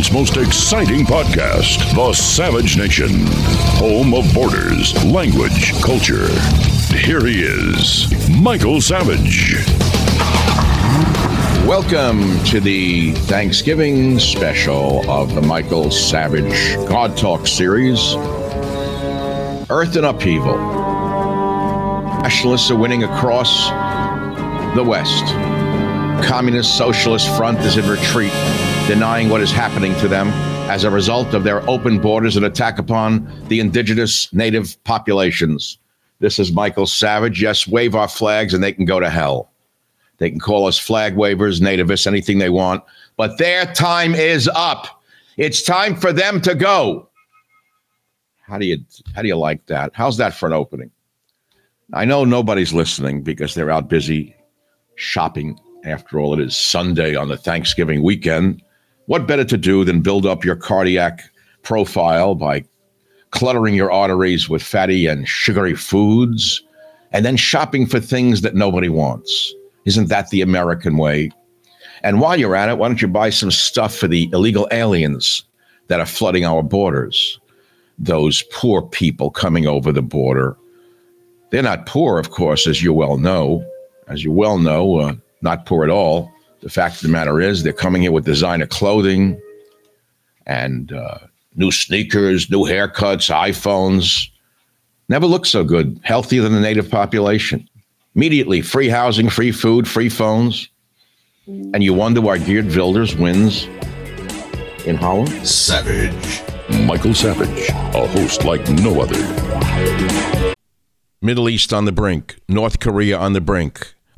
world's most exciting podcast, The Savage Nation, home of borders, language, culture. Here he is, Michael Savage. Welcome to the Thanksgiving special of the Michael Savage God Talk series. Earth in upheaval. Nationalists are winning across the West. Communist Socialist Front is in retreat, denying what is happening to them as a result of their open borders and attack upon the indigenous native populations. This is Michael Savage. Yes, wave our flags and they can go to hell. They can call us flag wavers, nativists, anything they want, but their time is up. It's time for them to go. How do you how do you like that? How's that for an opening? I know nobody's listening because they're out busy shopping. After all, it is Sunday on the Thanksgiving weekend. What better to do than build up your cardiac profile by cluttering your arteries with fatty and sugary foods and then shopping for things that nobody wants? Isn't that the American way? And while you're at it, why don't you buy some stuff for the illegal aliens that are flooding our borders? Those poor people coming over the border. They're not poor, of course, as you well know. As you well know, uh, not poor at all. The fact of the matter is, they're coming here with designer clothing and uh, new sneakers, new haircuts, iPhones. Never looked so good, healthier than the native population. Immediately, free housing, free food, free phones. And you wonder why Geert Wilders wins in Holland? Savage. Michael Savage, a host like no other. Middle East on the brink, North Korea on the brink.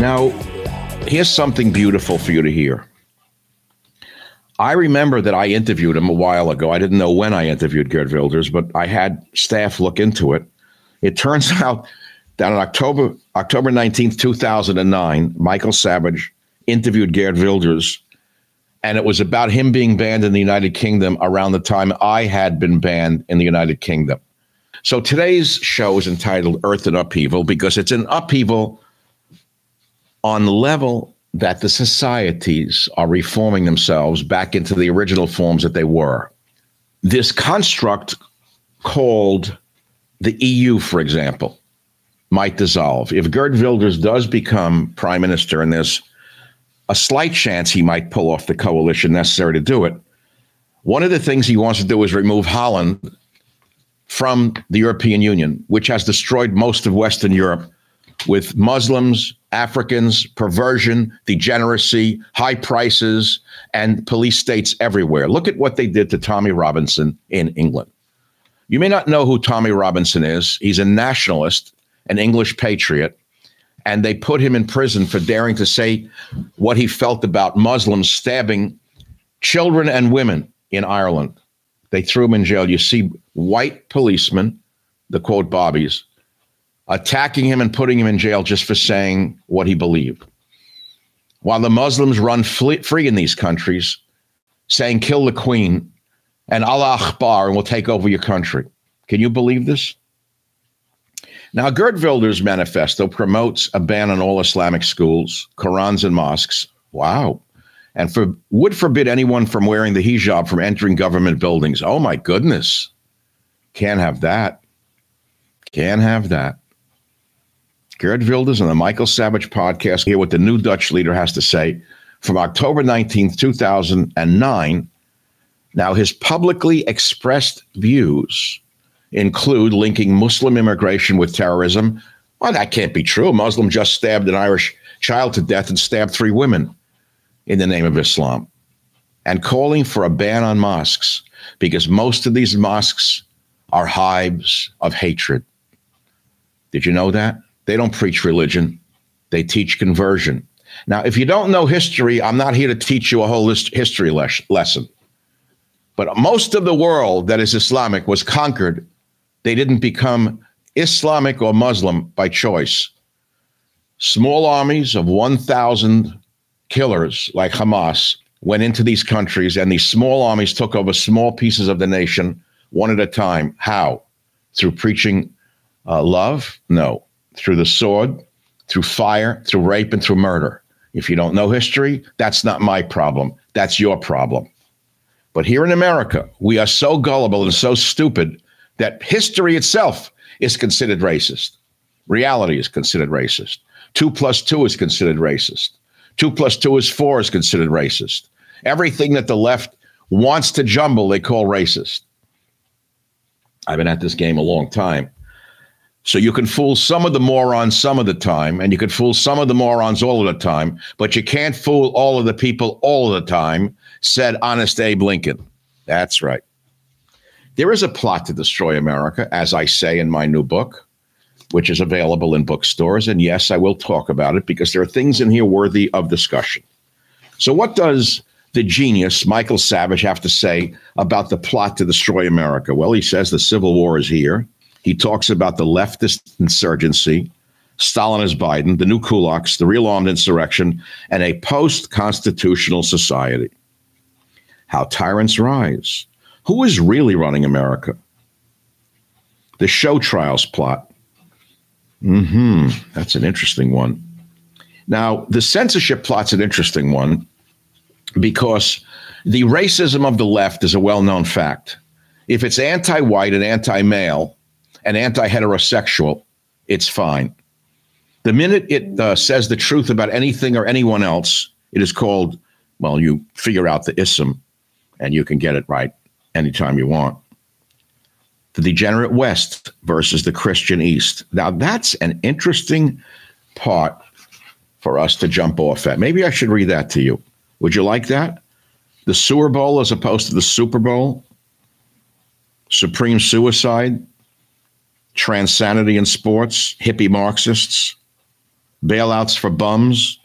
Now, here's something beautiful for you to hear. I remember that I interviewed him a while ago. I didn't know when I interviewed Geert Wilders, but I had staff look into it. It turns out that on October October 19th, 2009, Michael Savage interviewed Geert Wilders, and it was about him being banned in the United Kingdom around the time I had been banned in the United Kingdom. So today's show is entitled Earth in Upheaval because it's an upheaval on the level that the societies are reforming themselves back into the original forms that they were. This construct called the EU, for example, might dissolve. If Geert Wilders does become prime minister, and there's a slight chance he might pull off the coalition necessary to do it, one of the things he wants to do is remove Holland from the European Union, which has destroyed most of Western Europe with Muslims, Africans, perversion, degeneracy, high prices, and police states everywhere. Look at what they did to Tommy Robinson in England. You may not know who Tommy Robinson is. He's a nationalist, an English patriot, and they put him in prison for daring to say what he felt about Muslims stabbing children and women in Ireland. They threw him in jail. You see white policemen, the quote Bobbies, attacking him and putting him in jail just for saying what he believed. while the Muslims run free in these countries, saying, kill the queen and Allah Akbar, and we'll take over your country. Can you believe this? Now, Geert Wilders' manifesto promotes a ban on all Islamic schools, Qurans, and mosques. Wow. And for, would forbid anyone from wearing the hijab from entering government buildings. Oh, my goodness. Can't have that. Can't have that. Geert Wilders on the Michael Savage podcast. Hear what the new Dutch leader has to say from October 19th, 2009. Now, his publicly expressed views include linking Muslim immigration with terrorism. Well, that can't be true. A Muslim just stabbed an Irish child to death and stabbed three women in the name of Islam. And calling for a ban on mosques because most of these mosques are hives of hatred. Did you know that? They don't preach religion, they teach conversion. Now, if you don't know history, I'm not here to teach you a whole history les- lesson. But most of the world that is Islamic was conquered they didn't become Islamic or Muslim by choice. Small armies of 1,000 killers like Hamas went into these countries, and these small armies took over small pieces of the nation one at a time. How? Through preaching uh, love? No. Through the sword, through fire, through rape, and through murder. If you don't know history, that's not my problem. That's your problem. But here in America, we are so gullible and so stupid that history itself is considered racist. Reality is considered racist. Two plus two is considered racist. Two plus two is four is considered racist. Everything that the left wants to jumble, they call racist. I've been at this game a long time. So you can fool some of the morons some of the time, and you can fool some of the morons all of the time, but you can't fool all of the people all of the time, said Honest Abe Lincoln. That's right. There is a plot to destroy America, as I say in my new book, which is available in bookstores. And yes, I will talk about it because there are things in here worthy of discussion. So, what does the genius, Michael Savage, have to say about the plot to destroy America? Well, he says the Civil War is here. He talks about the leftist insurgency, Stalin is Biden, the new kulaks, the real armed insurrection, and a post constitutional society. How tyrants rise. Who is really running America? The show trials plot. Hmm, that's an interesting one. Now, the censorship plot's an interesting one because the racism of the left is a well-known fact. If it's anti-white and anti-male and anti-heterosexual, it's fine. The minute it uh, says the truth about anything or anyone else, it is called, well, you figure out the ism and you can get it right anytime you want. The degenerate West versus the Christian East. Now, that's an interesting part for us to jump off at. Maybe I should read that to you. Would you like that? The Sewer Bowl as opposed to the Super Bowl? Supreme suicide? Transanity in sports? Hippie Marxists? Bailouts for bums?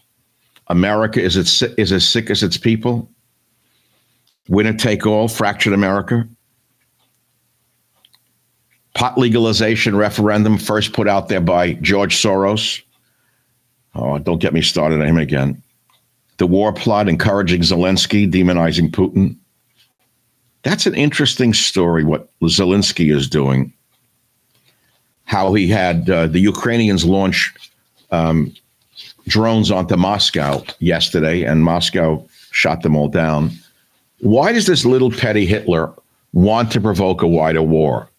America is, it, is as sick as its people? winner take all, fractured America. Pot legalization referendum first put out there by George Soros. Oh, don't get me started on him again. The war plot encouraging Zelensky, demonizing Putin. That's an interesting story, what Zelensky is doing. How he had uh, the Ukrainians launch um, drones onto Moscow yesterday, and Moscow shot them all down. Why does this little petty Hitler want to provoke a wider war?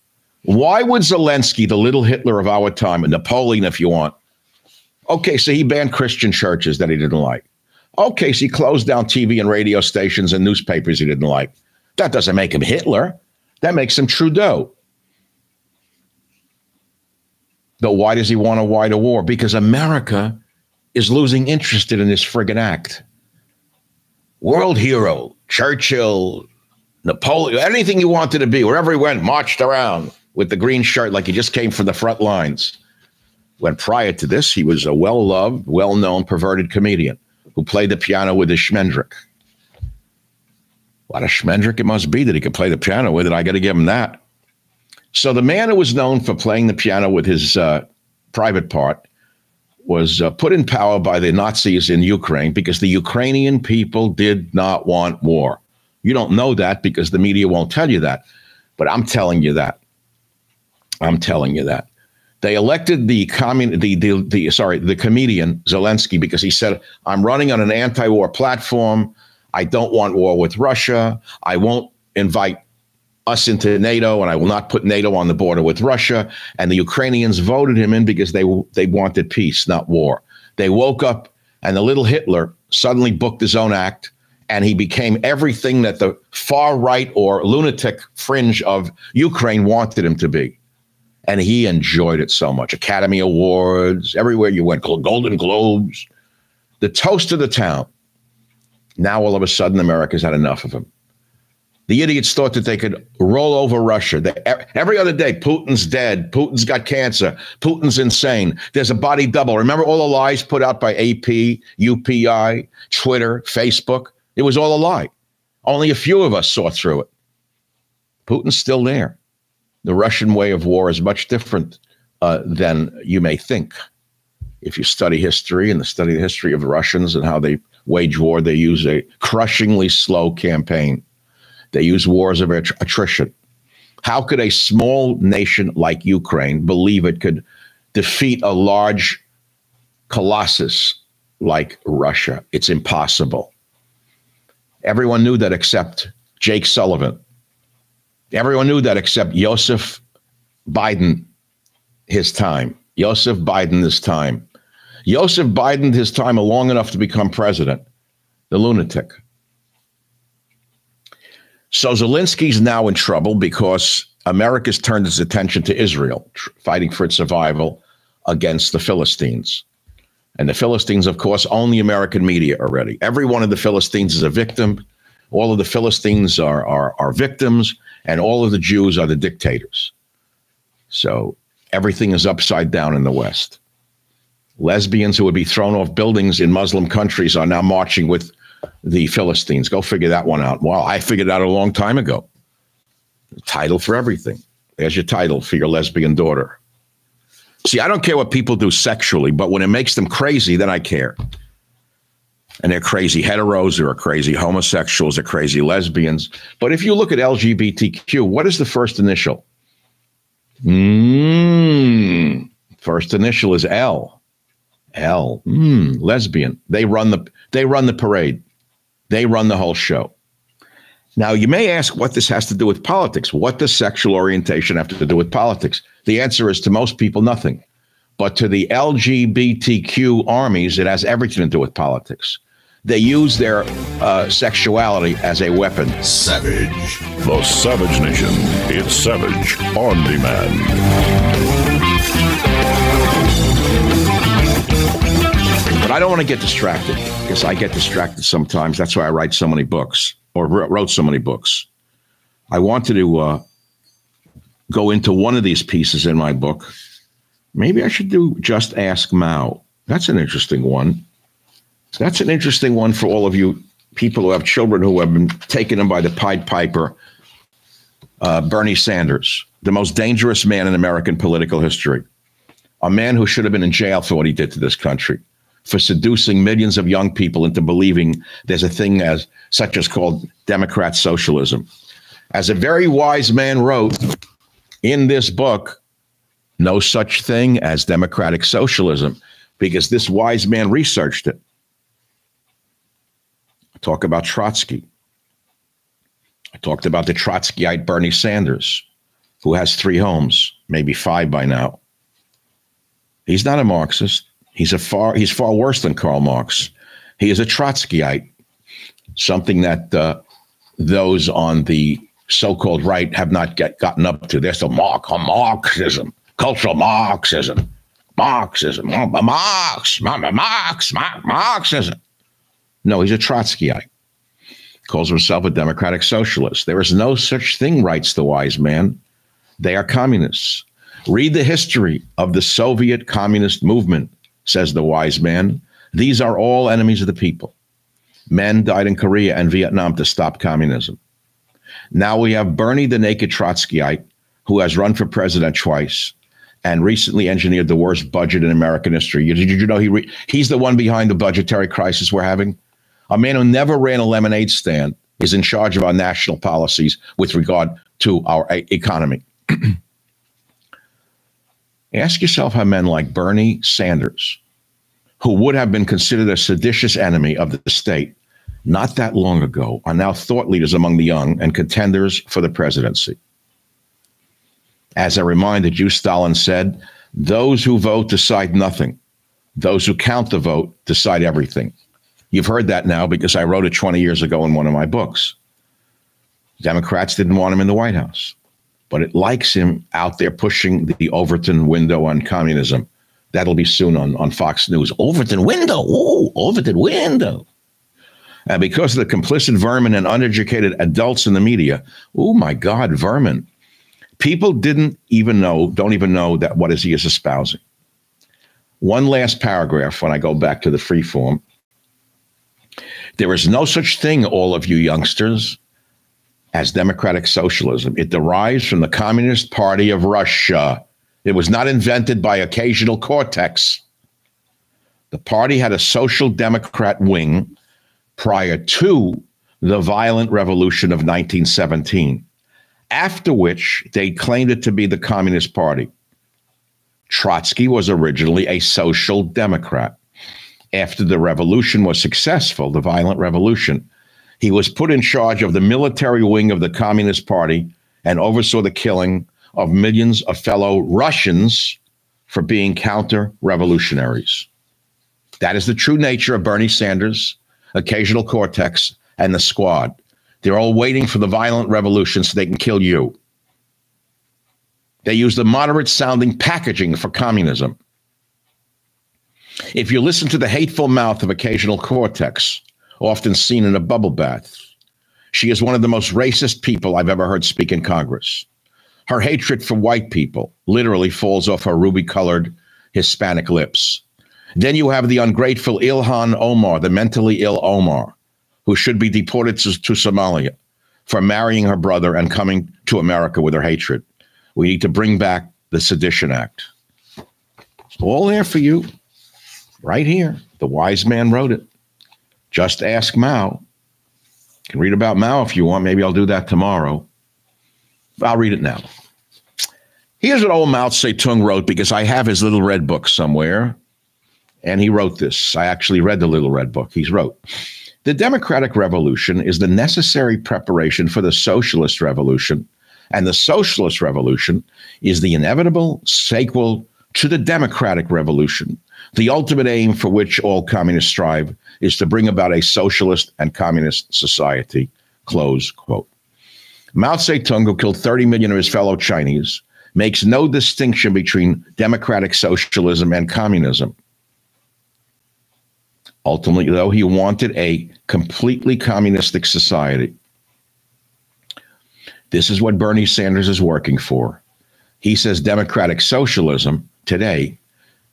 Why would Zelensky, the little Hitler of our time, and Napoleon, if you want, okay, so he banned Christian churches that he didn't like. Okay, so he closed down TV and radio stations and newspapers he didn't like. That doesn't make him Hitler. That makes him Trudeau. But why does he want a wider war? Because America is losing interest in this friggin' act. World hero, Churchill, Napoleon, anything you wanted to be, wherever he went, marched around with the green shirt like he just came from the front lines. When prior to this, he was a well loved, well known perverted comedian who played the piano with his Schmendrick. What a Schmendrick it must be that he could play the piano with it. I got to give him that. So the man who was known for playing the piano with his uh, private part was uh, put in power by the Nazis in Ukraine because the Ukrainian people did not want war. You don't know that because the media won't tell you that, but I'm telling you that. I'm telling you that. They elected the commun the, the the sorry the comedian Zelensky because he said I'm running on an anti-war platform. I don't want war with Russia. I won't invite us into NATO, and I will not put NATO on the border with Russia. And the Ukrainians voted him in because they they wanted peace, not war. They woke up, and the little Hitler suddenly booked his own act, and he became everything that the far right or lunatic fringe of Ukraine wanted him to be. And he enjoyed it so much. Academy Awards, everywhere you went, Golden Globes, the toast of the town. Now all of a sudden, America's had enough of him. The idiots thought that they could roll over Russia. They, every other day, Putin's dead. Putin's got cancer. Putin's insane. There's a body double. Remember all the lies put out by AP, UPI, Twitter, Facebook? It was all a lie. Only a few of us saw through it. Putin's still there. The Russian way of war is much different uh, than you may think. If you study history and the study the history of the Russians and how they wage war, they use a crushingly slow campaign they use wars of attrition. How could a small nation like Ukraine believe it could defeat a large colossus like Russia? It's impossible. Everyone knew that except Jake Sullivan. Everyone knew that except Joseph Biden, his time. Joseph Biden, his time. Joseph Biden, his time long enough to become president. The lunatic. So Zelensky's now in trouble because America's turned its attention to Israel, tr- fighting for its survival against the Philistines. And the Philistines, of course, own the American media already. Every one of the Philistines is a victim. All of the Philistines are, are, are victims, and all of the Jews are the dictators. So everything is upside down in the West. Lesbians who would be thrown off buildings in Muslim countries are now marching with the Philistines. Go figure that one out. Well, I figured out a long time ago. Title for everything. There's your title for your lesbian daughter. See, I don't care what people do sexually, but when it makes them crazy, then I care. And they're crazy heteros, they're crazy homosexuals, they're crazy lesbians. But if you look at LGBTQ, what is the first initial? Mm, first initial is L. L. Mm, lesbian. They run the they run the parade. They run the whole show. Now, you may ask what this has to do with politics. What does sexual orientation have to do with politics? The answer is to most people, nothing. But to the LGBTQ armies, it has everything to do with politics. They use their uh, sexuality as a weapon. Savage. The Savage Nation. It's Savage on demand. But I don't want to get distracted because I get distracted sometimes. That's why I write so many books or wrote so many books. I wanted to uh, go into one of these pieces in my book. Maybe I should do Just Ask Mao. That's an interesting one. That's an interesting one for all of you people who have children who have been taken in by the Pied Piper, uh, Bernie Sanders, the most dangerous man in American political history, a man who should have been in jail for what he did to this country for seducing millions of young people into believing there's a thing as such as called democrat socialism. As a very wise man wrote in this book, no such thing as democratic socialism, because this wise man researched it. I talk about Trotsky. I talked about the Trotskyite Bernie Sanders, who has three homes, maybe five by now. He's not a Marxist. He's a far he's far worse than Karl Marx. He is a Trotskyite, something that uh, those on the so-called right have not get, gotten up to. There's still Mark, Marxism, cultural Marxism, Marxism, oh, Marx, Marx, Marxism. No, he's a Trotskyite. Calls himself a democratic socialist. There is no such thing, writes the wise man. They are communists. Read the history of the Soviet communist movement says the wise man. These are all enemies of the people. Men died in Korea and Vietnam to stop communism. Now we have Bernie the naked Trotskyite, who has run for president twice, and recently engineered the worst budget in American history. Did you know he re- he's the one behind the budgetary crisis we're having? A man who never ran a lemonade stand is in charge of our national policies with regard to our economy. Ask yourself how men like Bernie Sanders, who would have been considered a seditious enemy of the state not that long ago, are now thought leaders among the young and contenders for the presidency. As a reminder, Joe Stalin said, Those who vote decide nothing. Those who count the vote decide everything. You've heard that now because I wrote it 20 years ago in one of my books. Democrats didn't want him in the White House, but it likes him out there pushing the Overton window on communism. That'll be soon on, on Fox News. Overton window. Oh, Overton window. And because of the complicit vermin and uneducated adults in the media, oh my God, vermin. People didn't even know, don't even know that what is he is espousing. One last paragraph when I go back to the free form. There is no such thing, all of you youngsters, as democratic socialism. It derives from the Communist Party of Russia. It was not invented by occasional cortex. The party had a social democrat wing prior to the violent revolution of 1917 after which they claimed it to be the Communist Party. Trotsky was originally a social democrat. After the revolution was successful, the violent revolution, he was put in charge of the military wing of the Communist Party and oversaw the killing of millions of fellow Russians for being counter revolutionaries. That is the true nature of Bernie Sanders, occasional cortex, and the squad. They're all waiting for the violent revolution so they can kill you. They use the moderate sounding packaging for communism. If you listen to the hateful mouth of occasional cortex, often seen in a bubble bath, she is one of the most racist people I've ever heard speak in Congress. Her hatred for white people literally falls off her ruby colored Hispanic lips. Then you have the ungrateful Ilhan Omar, the mentally ill Omar, who should be deported to, to Somalia for marrying her brother and coming to America with her hatred. We need to bring back the Sedition Act. It's all there for you, right here. The wise man wrote it. Just ask Mao. You can read about Mao if you want. Maybe I'll do that tomorrow. I'll read it now. Here's what old Mao Zedong wrote because I have his little red book somewhere. And he wrote this. I actually read the little red book. He's wrote. The democratic revolution is the necessary preparation for the socialist revolution, and the socialist revolution is the inevitable sequel to the democratic revolution. The ultimate aim for which all communists strive is to bring about a socialist and communist society. Close quote. Mao Zedong, who killed 30 million of his fellow Chinese, makes no distinction between democratic socialism and communism. Ultimately, though, he wanted a completely communistic society. This is what Bernie Sanders is working for. He says democratic socialism today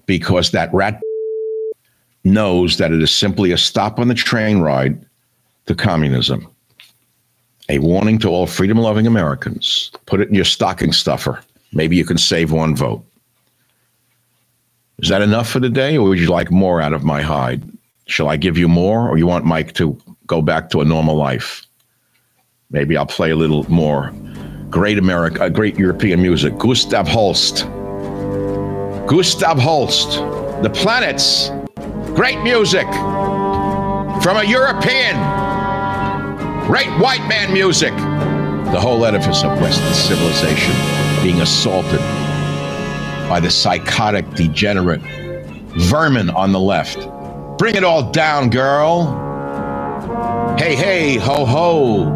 because that rat knows that it is simply a stop on the train ride to communism. A warning to all freedom loving Americans put it in your stocking stuffer. Maybe you can save one vote. Is that enough for the day, or would you like more out of my hide? Shall I give you more, or you want Mike to go back to a normal life? Maybe I'll play a little more great America, uh, great European music. Gustav Holst. Gustav Holst, The Planets. Great music from a European. Great white man music. The whole edifice of Western civilization being assaulted by the psychotic, degenerate vermin on the left. Bring it all down, girl. Hey, hey, ho, ho.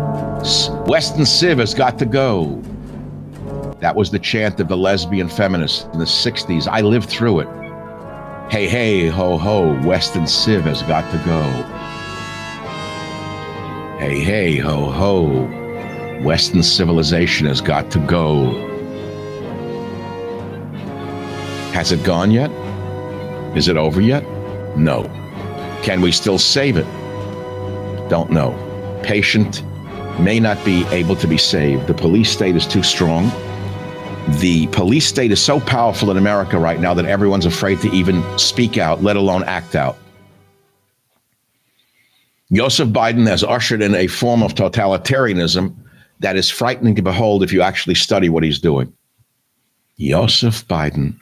Western Civ has got to go. That was the chant of the lesbian feminists in the 60s. I lived through it. Hey, hey, ho, ho. Western Civ has got to go. Hey, hey, ho, ho. Western civilization has got to go. Has it gone yet? Is it over yet? No. Can we still save it? Don't know. Patient may not be able to be saved. The police state is too strong. the police state is so powerful in America right now that everyone's afraid to even speak out, let alone act out. Joseph Biden has ushered in a form of totalitarianism that is frightening to behold if you actually study what he's doing. Joseph Biden,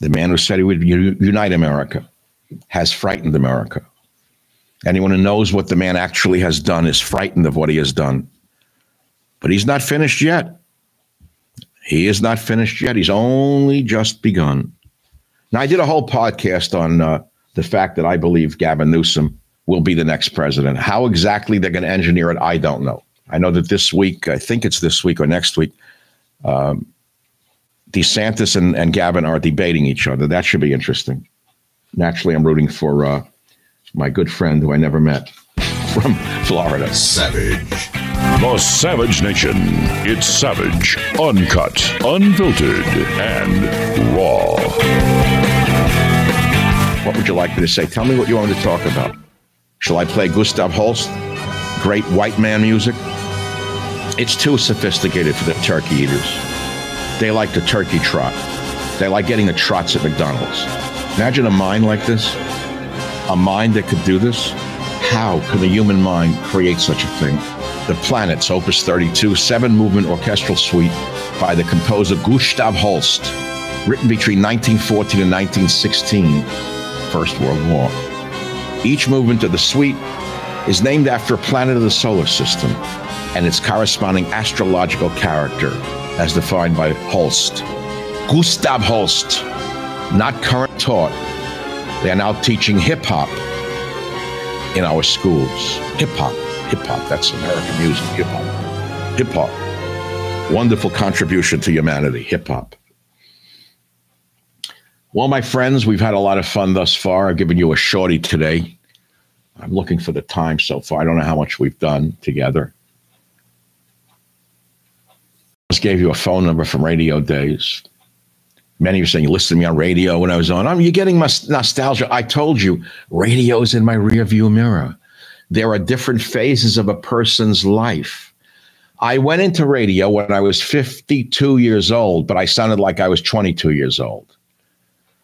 the man who said he would unite America, has frightened America. Anyone who knows what the man actually has done is frightened of what he has done. But he's not finished yet. He is not finished yet. He's only just begun. Now, I did a whole podcast on uh, the fact that I believe Gavin Newsom will be the next president. How exactly they're going to engineer it, I don't know. I know that this week, I think it's this week or next week, um, DeSantis and, and Gavin are debating each other. That should be interesting. Naturally, I'm rooting for uh, my good friend who I never met from Florida. Savage. The Savage Nation. It's savage, uncut, unfiltered, and raw. What would you like me to say? Tell me what you want to talk about. Shall I play Gustav Holst? Great white man music? It's too sophisticated for the turkey eaters. They like the turkey trot. They like getting the trots at McDonald's. Imagine a mind like this. A mind that could do this. How could a human mind create such a thing? The Planets, Opus 32, seven movement orchestral suite by the composer Gustav Holst, written between 1914 and 1916, First World War. Each movement of the suite is named after a planet of the solar system and its corresponding astrological character, as defined by Holst. Gustav Holst, not current taught. They are now teaching hip hop in our schools. Hip hop hip hop. That's American music, hip hop. Hip hop. Wonderful contribution to humanity, hip hop. Well, my friends, we've had a lot of fun thus far. I've given you a shorty today. I'm looking for the time so far. I don't know how much we've done together. Just gave you a phone number from radio days. Many you saying you listened to me on radio when I was on. I'm you're getting my nostalgia. I told you, radio's in my rearview mirror there are different phases of a person's life. I went into radio when I was 52 years old, but I sounded like I was 22 years old.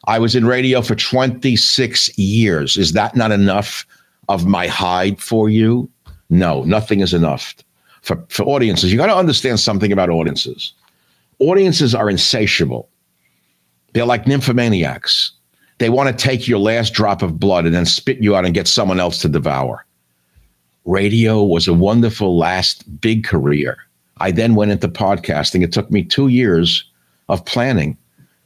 I was in radio for 26 years. Is that not enough of my hide for you? No, nothing is enough. For, for audiences, you got to understand something about audiences. Audiences are insatiable. They're like nymphomaniacs. They want to take your last drop of blood and then spit you out and get someone else to devour radio was a wonderful last big career. I then went into podcasting. It took me two years of planning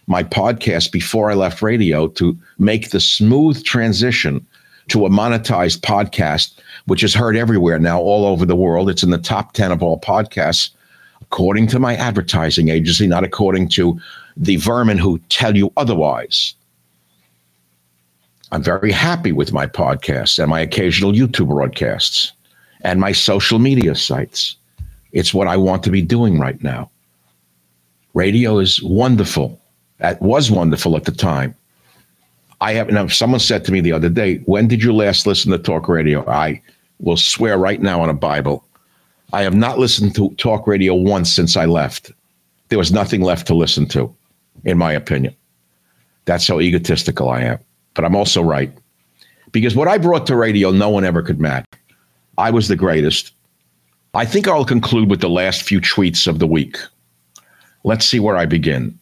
my podcast before I left radio to make the smooth transition to a monetized podcast, which is heard everywhere now, all over the world. It's in the top 10 of all podcasts, according to my advertising agency, not according to the vermin who tell you otherwise. I'm very happy with my podcasts and my occasional YouTube broadcasts and my social media sites. It's what I want to be doing right now. Radio is wonderful. That was wonderful at the time. I have now someone said to me the other day, when did you last listen to talk radio? I will swear right now on a Bible. I have not listened to talk radio once since I left. There was nothing left to listen to, in my opinion. That's how egotistical I am but I'm also right. Because what I brought to radio, no one ever could match. I was the greatest. I think I'll conclude with the last few tweets of the week. Let's see where I begin.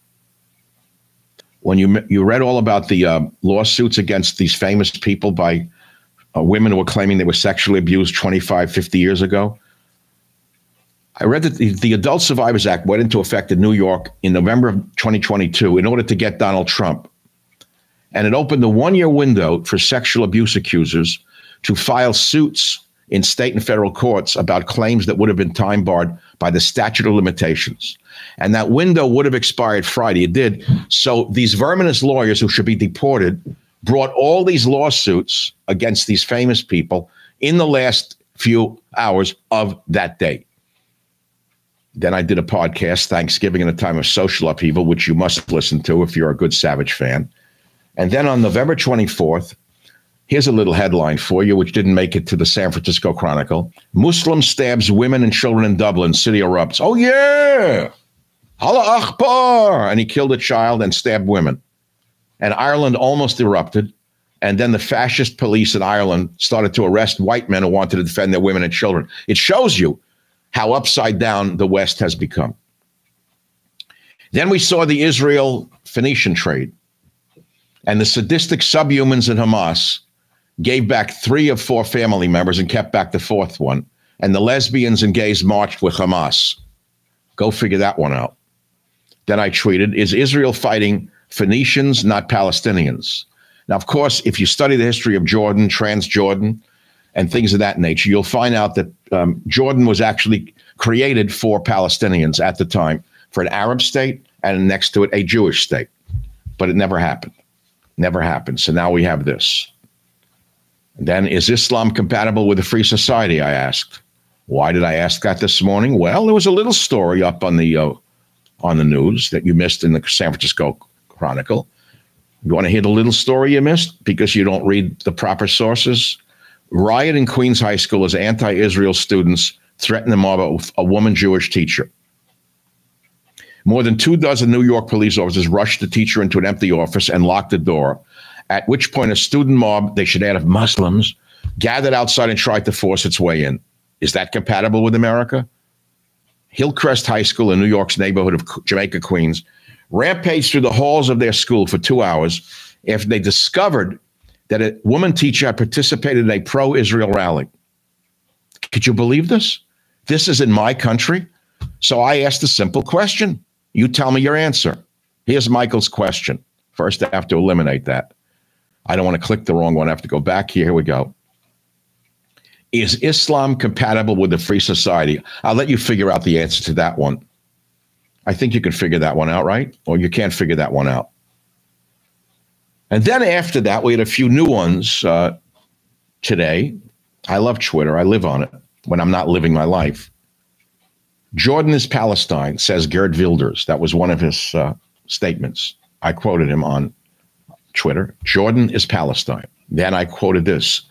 When you you read all about the uh, lawsuits against these famous people by uh, women who were claiming they were sexually abused 25, 50 years ago, I read that the, the Adult Survivors Act went into effect in New York in November of 2022 in order to get Donald Trump and it opened the one year window for sexual abuse accusers to file suits in state and federal courts about claims that would have been time barred by the statute of limitations. And that window would have expired Friday. It did. So these verminous lawyers who should be deported brought all these lawsuits against these famous people in the last few hours of that day. Then I did a podcast, Thanksgiving in a time of social upheaval, which you must listen to if you're a good Savage fan. And then on November 24th, here's a little headline for you, which didn't make it to the San Francisco Chronicle Muslim stabs women and children in Dublin, city erupts. Oh, yeah. Allah Akbar! And he killed a child and stabbed women. And Ireland almost erupted. And then the fascist police in Ireland started to arrest white men who wanted to defend their women and children. It shows you how upside down the West has become. Then we saw the Israel Phoenician trade. And the sadistic subhumans in Hamas gave back three of four family members and kept back the fourth one. And the lesbians and gays marched with Hamas. Go figure that one out. Then I tweeted Is Israel fighting Phoenicians, not Palestinians? Now, of course, if you study the history of Jordan, Transjordan, and things of that nature, you'll find out that um, Jordan was actually created for Palestinians at the time, for an Arab state, and next to it, a Jewish state. But it never happened. Never happened. So now we have this. Then, is Islam compatible with a free society? I asked. Why did I ask that this morning? Well, there was a little story up on the uh, on the news that you missed in the San Francisco Chronicle. You want to hear the little story you missed because you don't read the proper sources? Riot in Queens High School as anti-Israel students threaten to mob a, a woman Jewish teacher. More than two dozen New York police officers rushed the teacher into an empty office and locked the door, at which point a student mob, they should add of Muslims, gathered outside and tried to force its way in. Is that compatible with America? Hillcrest High School in New York's neighborhood of Jamaica, Queens, rampaged through the halls of their school for two hours after they discovered that a woman teacher had participated in a pro Israel rally. Could you believe this? This is in my country. So I asked a simple question. You tell me your answer. Here's Michael's question. First, I have to eliminate that. I don't want to click the wrong one. I have to go back here. Here we go. Is Islam compatible with a free society? I'll let you figure out the answer to that one. I think you can figure that one out, right? Or you can't figure that one out. And then after that, we had a few new ones uh, today. I love Twitter. I live on it when I'm not living my life. Jordan is Palestine, says Geert Wilders. That was one of his uh, statements. I quoted him on Twitter. Jordan is Palestine. Then I quoted this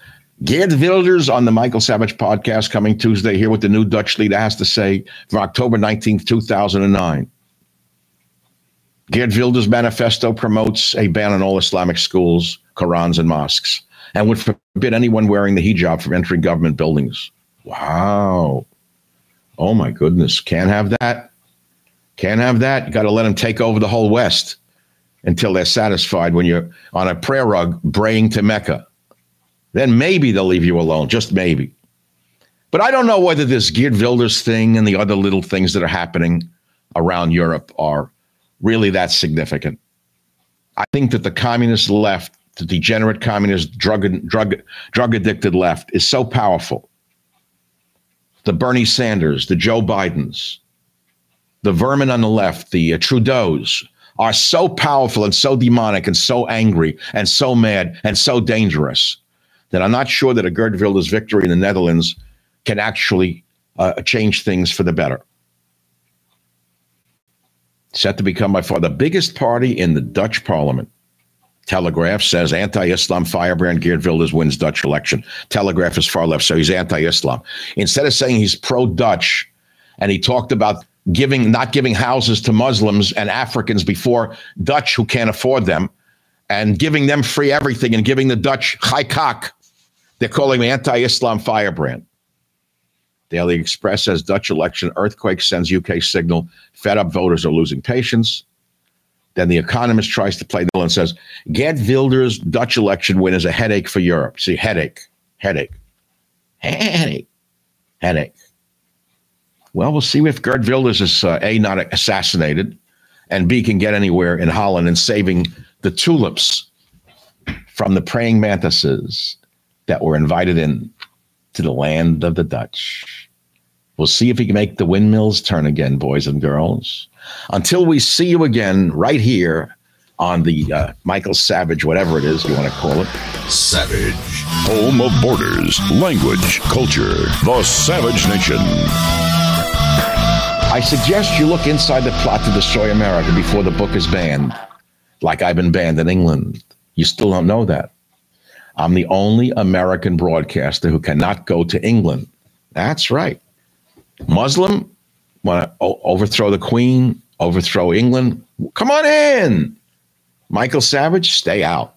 Geert Wilders on the Michael Savage podcast coming Tuesday. Here what the new Dutch leader has to say for October 19th, 2009. Geert Wilders' manifesto promotes a ban on all Islamic schools, Qurans, and mosques, and would forbid anyone wearing the hijab from entering government buildings. Wow. Oh my goodness. Can't have that. Can't have that. You got to let them take over the whole West until they're satisfied when you're on a prayer rug praying to Mecca then maybe they'll leave you alone, just maybe. But I don't know whether this Geert Wilders thing and the other little things that are happening around Europe are really that significant. I think that the communist left, the degenerate communist, drug, drug, drug addicted left, is so powerful. The Bernie Sanders, the Joe Bidens, the vermin on the left, the uh, Trudeau's, are so powerful and so demonic and so angry and so mad and so dangerous that I'm not sure that a Geert Wilders victory in the Netherlands can actually uh, change things for the better. Set to become by far the biggest party in the Dutch parliament. Telegraph says anti-Islam firebrand Geert Wilders wins Dutch election. Telegraph is far left, so he's anti-Islam. Instead of saying he's pro-Dutch, and he talked about giving not giving houses to Muslims and Africans before Dutch who can't afford them, and giving them free everything and giving the Dutch high cock they're calling him anti-Islam firebrand. Daily Express says Dutch election earthquake sends UK signal. Fed up voters are losing patience. Then the Economist tries to play the and says Geert Wilders' Dutch election win is a headache for Europe. See, headache, headache, headache, headache. Well, we'll see if Geert Wilders is uh, a not assassinated, and b can get anywhere in Holland and saving the tulips from the praying mantises that were invited in to the land of the Dutch. We'll see if we can make the windmills turn again, boys and girls. Until we see you again right here on the uh, Michael Savage, whatever it is you want to call it. Savage. Home of borders, language, culture. The Savage Nation. I suggest you look inside the plot to destroy America before the book is banned, like I've been banned in England. You still don't know that. I'm the only American broadcaster who cannot go to England. That's right. Muslim, want to overthrow the queen, overthrow England. Come on in. Michael Savage, stay out.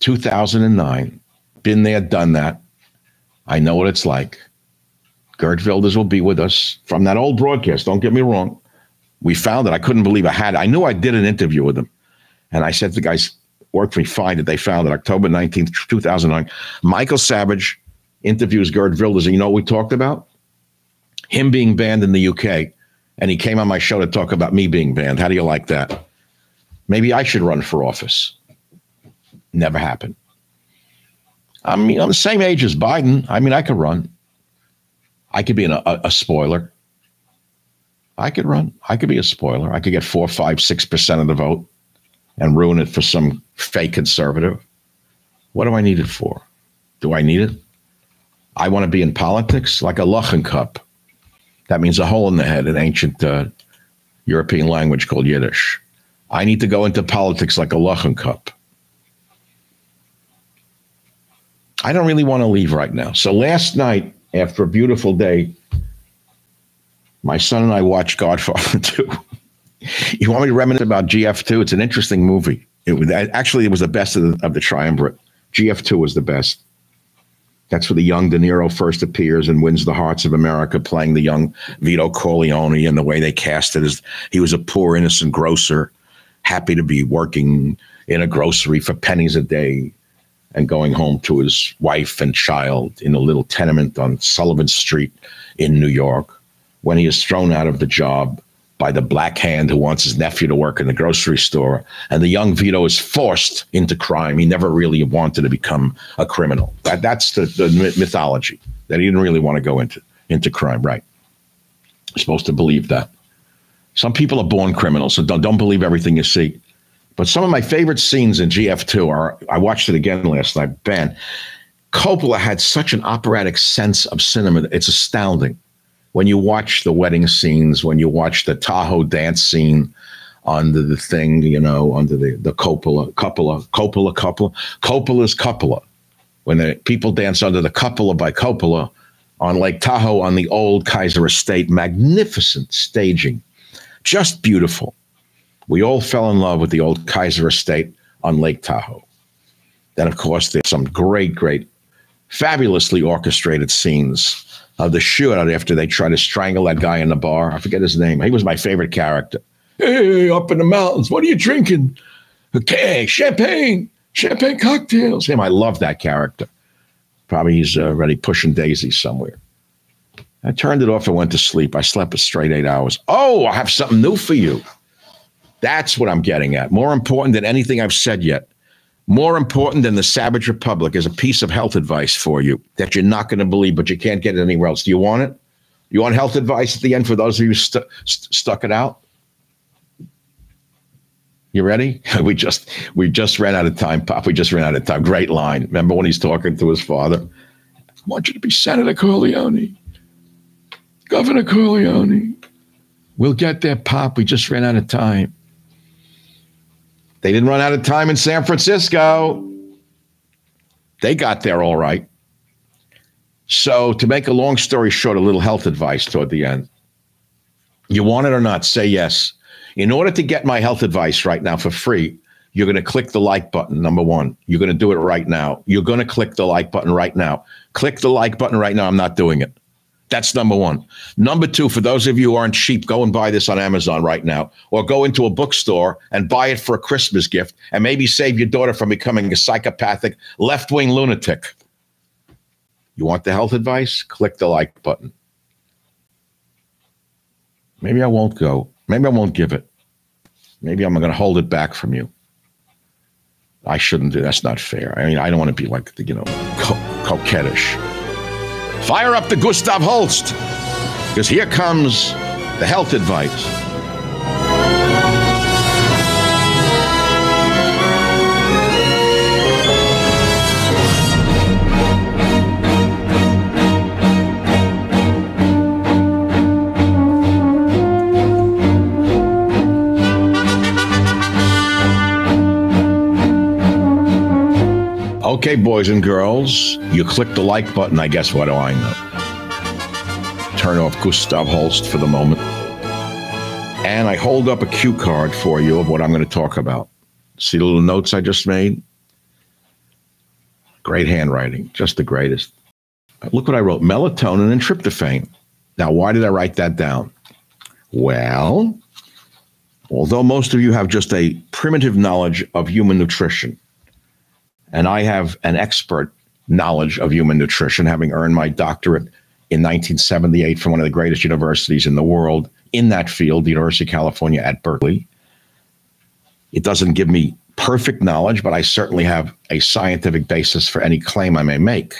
2009. Been there, done that. I know what it's like. Geert Wilders will be with us from that old broadcast. Don't get me wrong. We found it. I couldn't believe I had. I knew I did an interview with him. And I said to the guys, work for me fine that they found it October 19th, 2009. Michael Savage interviews Geert Wilders. And you know what we talked about? Him being banned in the UK. And he came on my show to talk about me being banned. How do you like that? Maybe I should run for office. Never happened. I mean, I'm the same age as Biden. I mean, I could run. I could be a, a, spoiler. I could run. I could be a spoiler. I could get four, five, six percent of the vote and ruin it for some fake conservative. What do I need it for? Do I need it? I want to be in politics like a loch in kop. That means a hole in the head, an ancient uh, European language called Yiddish. I need to go into politics like a loch in kop. I don't really want to leave right now. So last night, after a beautiful day, my son and I watched Godfather 2. you want me to reminisce about GF2? It's an interesting movie. It was actually it was the best of the, of the triumvirate. GF2 was the best. That's where the young De Niro first appears and wins the hearts of America, playing the young Vito Corleone. And the way they cast it is he was a poor, innocent grocer, happy to be working in a grocery for pennies a day and going home to his wife and child in a little tenement on Sullivan Street in New York when he is thrown out of the job by the black hand who wants his nephew to work in the grocery store. And the young Vito is forced into crime. He never really wanted to become a criminal. That, that's the, the mythology that he didn't really want to go into, into crime, right? You're supposed to believe that. Some people are born criminals, so don't, don't believe everything you see. But some of my favorite scenes in GF2 are I watched it again last night. Ben, Coppola had such an operatic sense of cinema. It's astounding. When you watch the wedding scenes, when you watch the Tahoe dance scene under the thing, you know, under the, the Coppola, Coppola, Coppola, Coppola, Coppola's Coppola. When the people dance under the Coppola by Coppola on Lake Tahoe on the old Kaiser Estate, magnificent staging, just beautiful. We all fell in love with the old Kaiser Estate on Lake Tahoe. Then, of course, there's some great, great, fabulously orchestrated scenes of the shootout after they try to strangle that guy in the bar. I forget his name. He was my favorite character. Hey, up in the mountains, what are you drinking? Okay, champagne, champagne cocktails. Him, I love that character. Probably he's uh, already pushing Daisy somewhere. I turned it off and went to sleep. I slept a straight eight hours. Oh, I have something new for you. That's what I'm getting at. More important than anything I've said yet. More important than the Savage Republic is a piece of health advice for you that you're not going to believe, but you can't get it anywhere else. Do you want it? You want health advice at the end for those of you st- st- stuck it out? You ready? We just we just ran out of time, Pop. We just ran out of time. Great line. Remember when he's talking to his father? I want you to be Senator Corleone, Governor Corleone. We'll get there, Pop. We just ran out of time. They didn't run out of time in San Francisco. They got there all right. So, to make a long story short, a little health advice toward the end. You want it or not, say yes. In order to get my health advice right now for free, you're going to click the like button, number one. You're going to do it right now. You're going to click the like button right now. Click the like button right now. I'm not doing it. That's number one. Number two, for those of you who aren't cheap, go and buy this on Amazon right now, or go into a bookstore and buy it for a Christmas gift, and maybe save your daughter from becoming a psychopathic left wing lunatic. You want the health advice? Click the like button. Maybe I won't go. Maybe I won't give it. Maybe I'm going to hold it back from you. I shouldn't do. That's not fair. I mean, I don't want to be like, the, you know, co- coquettish. Fire up the Gustav Holst, because here comes the health advice. Okay, boys and girls, you click the like button. I guess what do I know? Turn off Gustav Holst for the moment. And I hold up a cue card for you of what I'm going to talk about. See the little notes I just made? Great handwriting, just the greatest. Look what I wrote melatonin and tryptophan. Now, why did I write that down? Well, although most of you have just a primitive knowledge of human nutrition, and I have an expert knowledge of human nutrition, having earned my doctorate in 1978 from one of the greatest universities in the world in that field, the University of California at Berkeley. It doesn't give me perfect knowledge, but I certainly have a scientific basis for any claim I may make.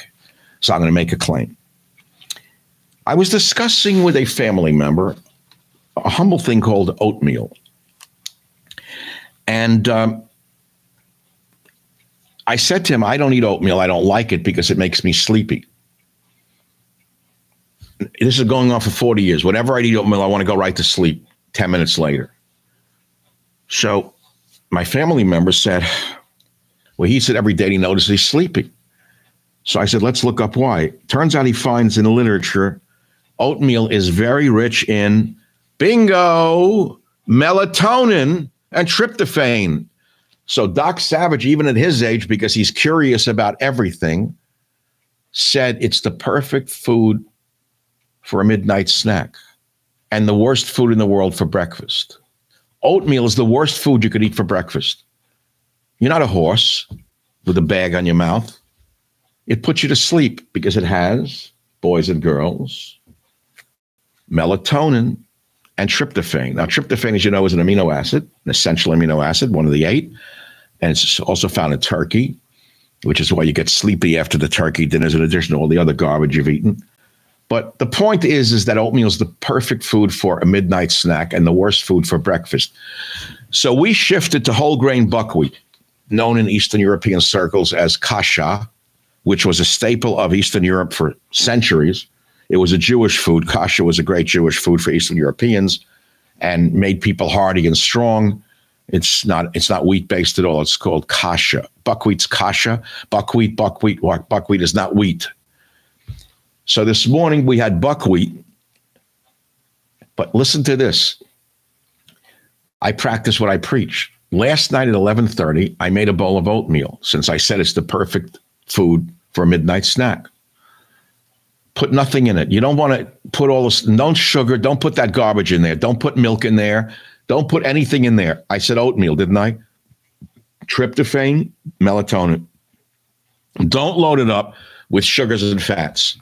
So I'm going to make a claim. I was discussing with a family member a humble thing called oatmeal. And um, I said to him, I don't eat oatmeal. I don't like it because it makes me sleepy. This is going on for 40 years. Whenever I eat oatmeal, I want to go right to sleep 10 minutes later. So my family member said, Well, he said every day he notices he's sleepy. So I said, Let's look up why. Turns out he finds in the literature oatmeal is very rich in bingo, melatonin, and tryptophan. So Doc Savage, even at his age, because he's curious about everything, said it's the perfect food for a midnight snack and the worst food in the world for breakfast. Oatmeal is the worst food you could eat for breakfast. You're not a horse with a bag on your mouth. It puts you to sleep because it has, boys and girls, melatonin and tryptophan. Now, tryptophan, as you know, is an amino acid, an essential amino acid, one of the eight. And it's also found in turkey, which is why you get sleepy after the turkey dinners, in addition to all the other garbage you've eaten. But the point is, is that oatmeal is the perfect food for a midnight snack and the worst food for breakfast. So we shifted to whole grain buckwheat, known in Eastern European circles as kasha, which was a staple of Eastern Europe for centuries. It was a Jewish food. Kasha was a great Jewish food for Eastern Europeans and made people hardy and strong. It's not it's not wheat based at all. It's called kasha. Buckwheat's kasha. Buckwheat, buckwheat, buckwheat is not wheat. So this morning we had buckwheat. But listen to this. I practice what I preach. Last night at 11:30, I made a bowl of oatmeal since I said it's the perfect food for a midnight snack. Put nothing in it. You don't want to put all this, no sugar. Don't put that garbage in there. Don't put milk in there. Don't put anything in there. I said oatmeal, didn't I? Tryptophan, melatonin. Don't load it up with sugars and fats.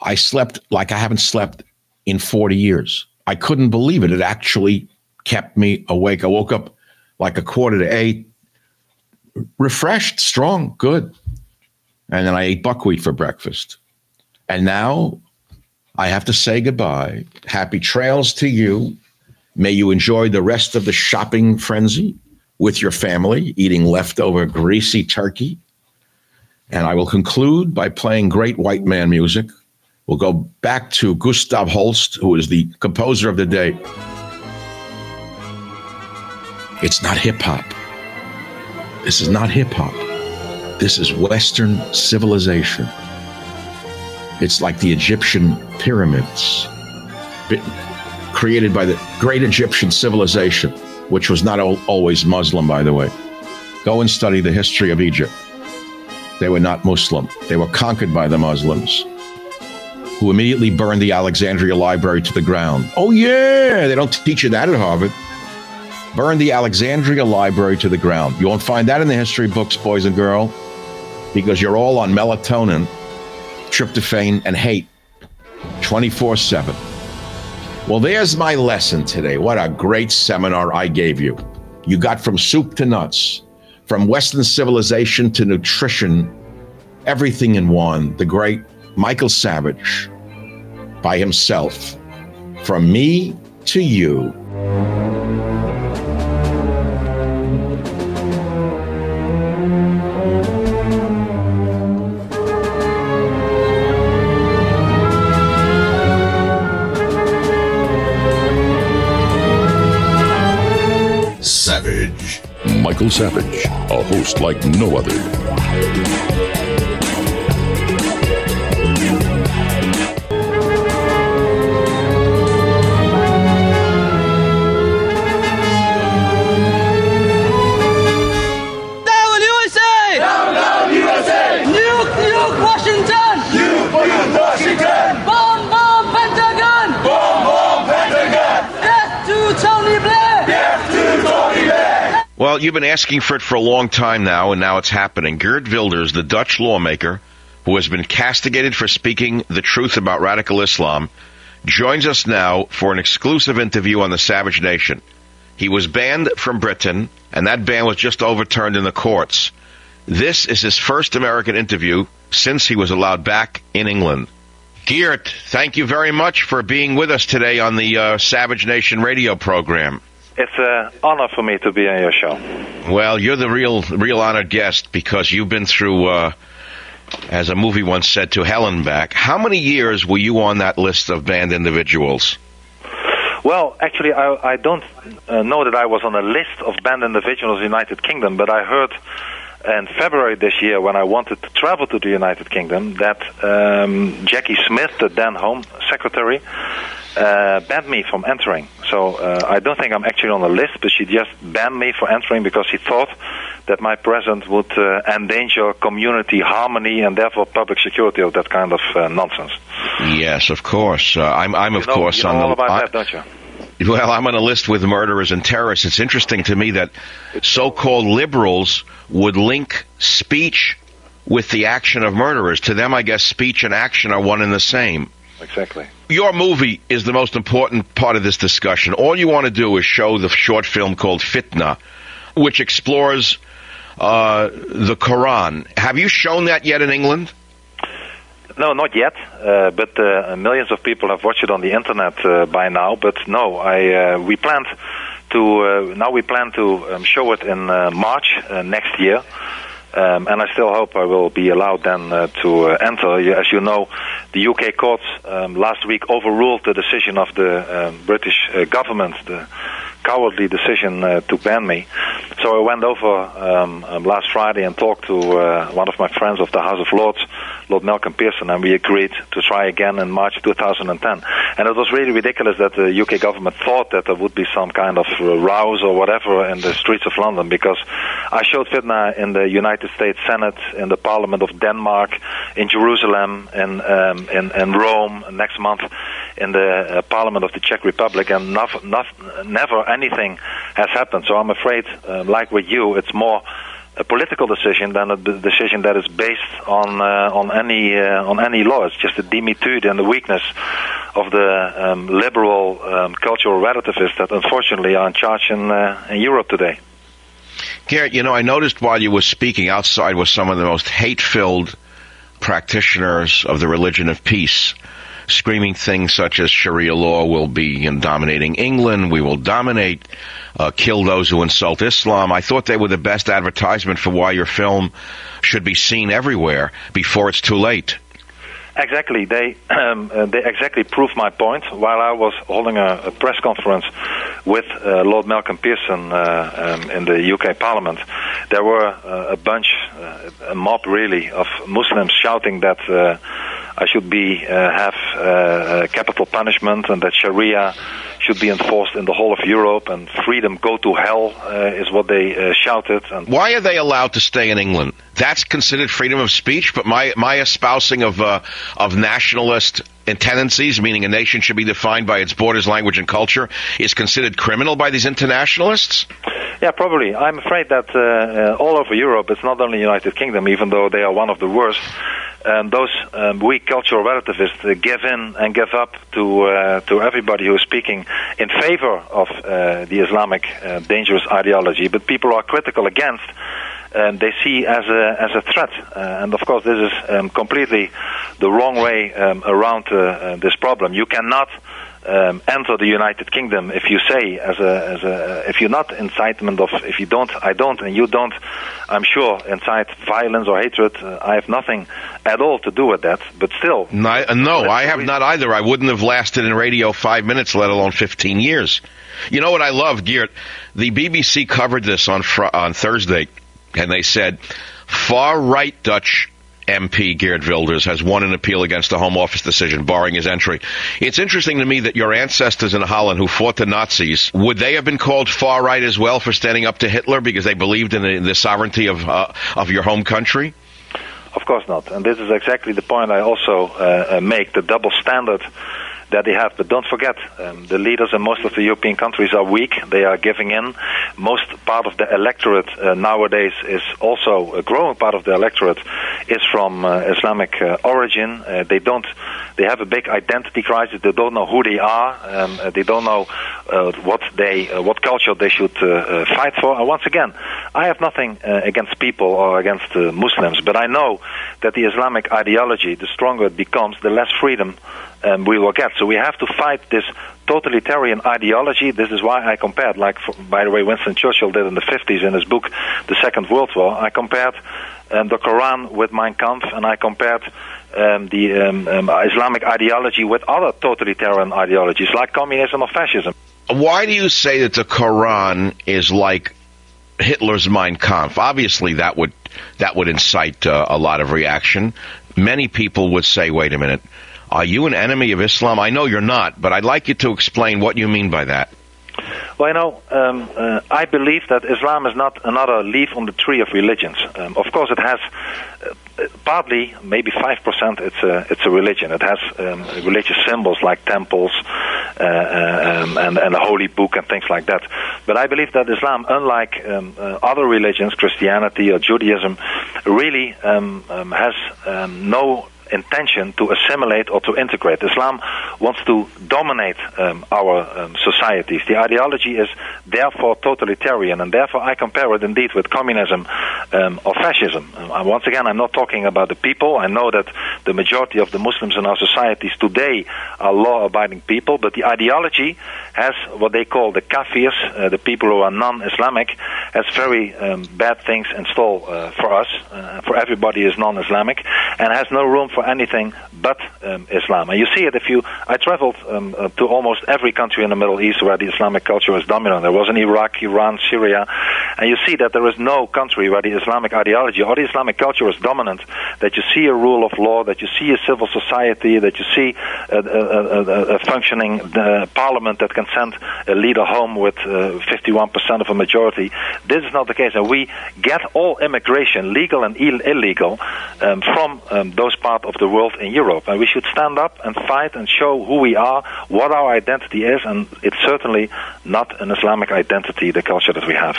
I slept like I haven't slept in 40 years. I couldn't believe it. It actually kept me awake. I woke up like a quarter to eight, refreshed, strong, good. And then I ate buckwheat for breakfast. And now I have to say goodbye. Happy trails to you. May you enjoy the rest of the shopping frenzy with your family, eating leftover greasy turkey. And I will conclude by playing great white man music We'll go back to Gustav Holst, who is the composer of the day. It's not hip hop. This is not hip hop. This is Western civilization. It's like the Egyptian pyramids, created by the great Egyptian civilization, which was not always Muslim, by the way. Go and study the history of Egypt. They were not Muslim, they were conquered by the Muslims who immediately burned the Alexandria Library to the ground. Oh, yeah, they don't teach you that at Harvard. Burned the Alexandria Library to the ground. You won't find that in the history books, boys and girls, because you're all on melatonin, tryptophan, and hate 24 7. Well, there's my lesson today. What a great seminar I gave you. You got from soup to nuts, from Western civilization to nutrition, everything in one. The great Michael Savage by himself. From me to you. Savage, a host like no other. You've been asking for it for a long time now, and now it's happening. Geert Wilders, the Dutch lawmaker who has been castigated for speaking the truth about radical Islam, joins us now for an exclusive interview on the Savage Nation. He was banned from Britain, and that ban was just overturned in the courts. This is his first American interview since he was allowed back in England. Geert, thank you very much for being with us today on the uh, Savage Nation radio program. It's an honor for me to be on your show. Well, you're the real, real honored guest because you've been through, uh, as a movie once said, to hell and back. How many years were you on that list of banned individuals? Well, actually, I, I don't uh, know that I was on a list of banned individuals in the United Kingdom, but I heard in February this year, when I wanted to travel to the United Kingdom, that um, Jacqui Smith, the then Home Secretary, uh, banned me from entering. So uh, I don't think I'm actually on the list, but she just banned me for entering because she thought that my presence would uh, endanger community harmony and therefore public security of that kind of uh, nonsense. Yes, of course. Uh, I'm, I'm of you know, course you know on the. all about I- that, don't you? Well, I'm on a list with murderers and terrorists. It's interesting to me that so-called liberals would link speech with the action of murderers. To them, I guess speech and action are one and the same. Exactly. Your movie is the most important part of this discussion. All you want to do is show the short film called Fitna, which explores uh, the Quran. Have you shown that yet in England? No, not yet. Uh, but uh, millions of people have watched it on the internet uh, by now. But no, I uh, we planned to uh, now we plan to um, show it in uh, March next year. Um, and I still hope I will be allowed then to enter. As you know, the UK courts um, last week overruled the decision of the um, British government, the cowardly decision uh, to ban me. So I went over um, um, last Friday and talked to uh, one of my friends of the House of Lords, Lord Malcolm Pearson, and we agreed to try again in March 2010. And it was really ridiculous that the UK government thought that there would be some kind of rows or whatever in the streets of London because I showed Fitna in the United States Senate, in the Parliament of Denmark, in Jerusalem, in um, in, in Rome next month, in the uh, Parliament of the Czech Republic, and nof- nof- never anything has happened. So I'm afraid, uh, like with you, it's more a political decision than a decision that is based on uh, on any uh, on any law. It's just the dhimmitude and the weakness of the um, liberal um, cultural relativists that unfortunately are in charge in, uh, in Europe today. Garrett, you know, I noticed while you were speaking outside was some of the most hate-filled practitioners of the religion of peace, screaming things such as Sharia law will be in dominating England, we will dominate, uh, kill those who insult Islam. I thought they were the best advertisement for why your film should be seen everywhere before it's too late. Exactly. They um, uh, they exactly proved my point. While I was holding a, a press conference with uh, Lord Malcolm Pearson uh, um, in the UK Parliament, there were uh, a bunch, uh, a mob really, of Muslims shouting that uh, should be uh, have uh, uh, capital punishment and that Sharia should be enforced in the whole of Europe and freedom go to hell uh, is what they uh, shouted. And Why are they allowed to stay in England? That's considered freedom of speech, but my my espousing of uh, of nationalist tendencies, meaning a nation should be defined by its borders, language, and culture, is considered criminal by these internationalists. Yeah, probably. I'm afraid that uh, uh, all over Europe, it's not only United Kingdom, even though they are one of the worst. Um, those um, weak cultural relativists uh, give in and give up to uh, to everybody who is speaking in favor of uh, the Islamic uh, dangerous ideology, but people are critical against. Um, they see as a as a threat, uh, and of course this is um, completely the wrong way um, around uh, uh, this problem. You cannot um, enter the United Kingdom if you say as a as a if you're not incitement of if you don't I don't and you don't I'm sure incite violence or hatred uh, I have nothing at all to do with that but still No, uh, no I have not either. I wouldn't have lasted in radio five minutes, let alone 15 years. You know what I love, Geert? The BBC covered this on fr- on Thursday, and they said far right Dutch MP Geert Wilders has won an appeal against the Home Office decision barring his entry. It's interesting to me that your ancestors in Holland who fought the Nazis, would they have been called far right as well for standing up to Hitler because they believed in the, the sovereignty of uh, of your home country? Of course not. And this is exactly the point I also uh, uh, make the double standard that they have. But don't forget, um, the leaders in most of the European countries are weak. They are giving in. Most part of the electorate uh, nowadays is also a growing part of the electorate is from uh, Islamic uh, origin. Uh, they don't. They have a big identity crisis. They don't know who they are. Um, uh, they don't know uh, what they what culture they should fight for. And once again, I have nothing against people or against Muslims, but I know that the Islamic ideology, the stronger it becomes, the less freedom um, we will get. So we have to fight this totalitarian ideology. This is why I compared, like, for, by the way, Winston Churchill did in the 50s in his book, The Second World War. I compared um, the Quran with Mein Kampf, and I compared um, the um, um, Islamic ideology with other totalitarian ideologies, like communism or fascism. Why do you say that the Quran is like Hitler's Mein Kampf? Obviously, that would that would incite uh, a lot of reaction. Many people would say, "Wait a minute." Are you an enemy of Islam? I know you're not, but I'd like you to explain what you mean by that. Well, you know, um, uh, I believe that Islam is not another leaf on the tree of religions. Um, of course, it has uh, partly, maybe five percent, it's a it's a religion. It has um, religious symbols like temples uh, um, and and a holy book and things like that. But I believe that Islam, unlike um, uh, other religions, Christianity or Judaism, really um, has no intention to assimilate or to integrate. Islam wants to dominate um, our um, societies. The ideology is therefore totalitarian, and therefore I compare it indeed with communism um, or fascism. Uh, once again, I'm not talking about the people. I know that the majority of the Muslims in our societies today are law-abiding people, but the ideology has what they call the kafirs, uh, the people who are non-Islamic, has very um, bad things in store uh, for us, uh, for everybody is non-Islamic, and has no room for for anything but um, Islam. And you see it if you. I traveled um, uh, to almost every country in the Middle East where the Islamic culture was dominant. There was in Iraq, Iran, Syria, and you see that there is no country where the Islamic ideology or the Islamic culture is dominant. That you see a rule of law, that you see a civil society, that you see a, a, a, a functioning uh, parliament that can send a leader home with uh, 51% of a majority. This is not the case, and we get all immigration, legal and Ill- illegal, um, from um, those parts of of the world in Europe. And we should stand up and fight and show who we are, what our identity is, and it's certainly not an Islamic identity, the culture that we have.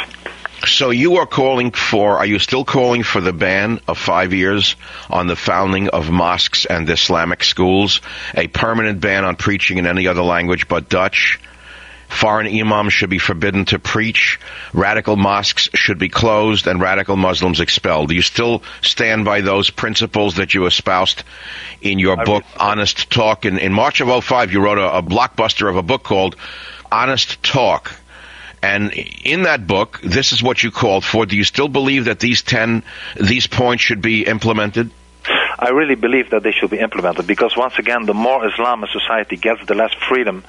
So you are calling for, are you still calling for the ban of five years on the founding of mosques and Islamic schools, a permanent ban on preaching in any other language but Dutch, Foreign imams should be forbidden to preach. Radical mosques should be closed and radical Muslims expelled. Do you still stand by those principles that you espoused in your I book, Honest Talk? In, in March of 05, you wrote a, a blockbuster of a book called Honest Talk. And in that book, this is what you called for. Do you still believe that these 10, these points should be implemented? I really believe that they should be implemented because once again, the more Islam a society gets, the less freedom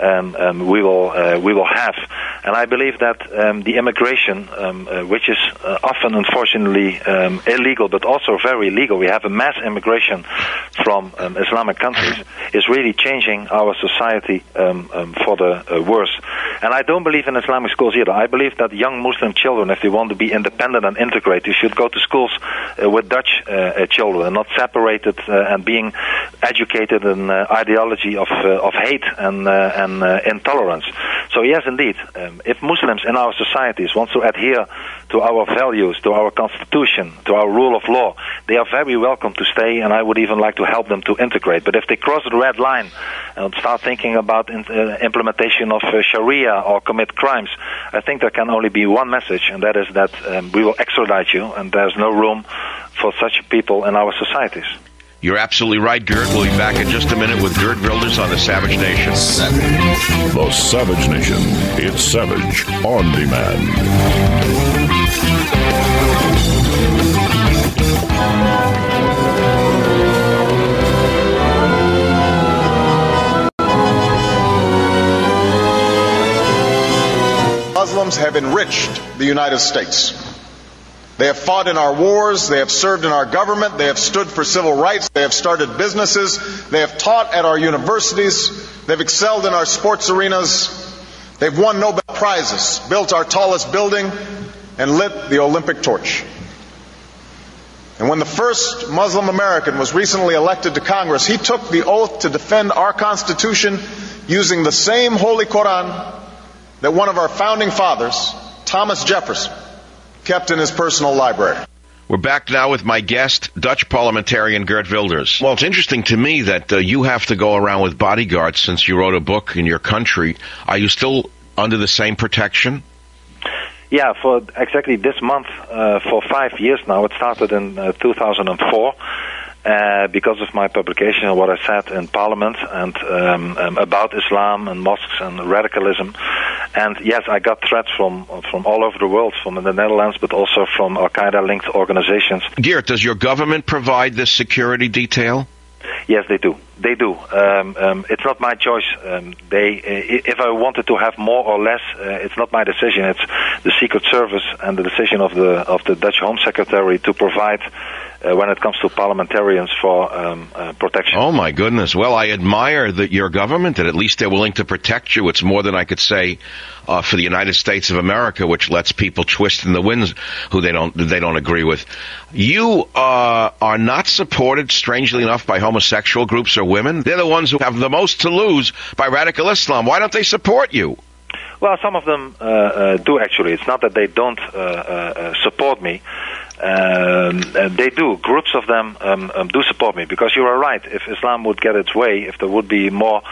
um, um, we will uh, we will have. And I believe that um, the immigration, um, uh, which is uh, often unfortunately um, illegal, but also very legal, we have a mass immigration from um, Islamic countries, is really changing our society for the uh, worse. And I don't believe in Islamic schools either. I believe that young Muslim children, if they want to be independent and integrated, should go to schools uh, with Dutch uh, children and not separated and being educated in ideology of of hate and and and uh, intolerance. So yes, indeed, um, if Muslims in our societies want to adhere to our values, to our constitution, to our rule of law, they are very welcome to stay, and I would even like to help them to integrate. But if they cross the red line and start thinking about in, uh, implementation of uh, Sharia or commit crimes, I think there can only be one message, and that is that um, we will extradite you, and there's no room for such people in our societies. You're absolutely right, Geert. We'll be back in just a minute with Geert Wilders on the Savage Nation. The Savage Nation. It's Savage on demand. Muslims have enriched the United States. They have fought in our wars. They have served in our government. They have stood for civil rights. They have started businesses. They have taught at our universities. They've excelled in our sports arenas. They've won Nobel Prizes, built our tallest building, and lit the Olympic torch. And when the first Muslim American was recently elected to Congress, he took the oath to defend our Constitution using the same Holy Koran that one of our founding fathers, Thomas Jefferson, kept in his personal library. We're back now with my guest, Dutch parliamentarian Geert Wilders. Well, it's interesting to me that uh, you have to go around with bodyguards since you wrote a book in your country. Are you still under the same protection? Yeah, for exactly this month, uh, for five years now. It started in uh, 2004. Uh, because of my publication and what I said in Parliament and um, um, about Islam and mosques and radicalism, and yes, I got threats from from all over the world, from the Netherlands, but also from Al Qaeda linked organizations. Geert, does your government provide this security detail? Yes, they do. They do. Um, um, it's not my choice. Um, they, if I wanted to have more or less, uh, it's not my decision. It's the Secret Service and the decision of the of the Dutch Home Secretary to provide uh, when it comes to parliamentarians for um, uh, protection. Oh my goodness! Well, I admire that your government that at least they're willing to protect you. It's more than I could say uh, for the United States of America, which lets people twist in the winds who they don't they don't agree with. You uh, are not supported, strangely enough, by homosexual groups or women. They're the ones who have the most to lose by radical Islam. Why don't they support you? Well, some of them uh, uh, do actually. It's not that they don't uh, uh support me. Um, they do. Groups of them um, um, do support me because you are right. If Islam would get its way, if there would be more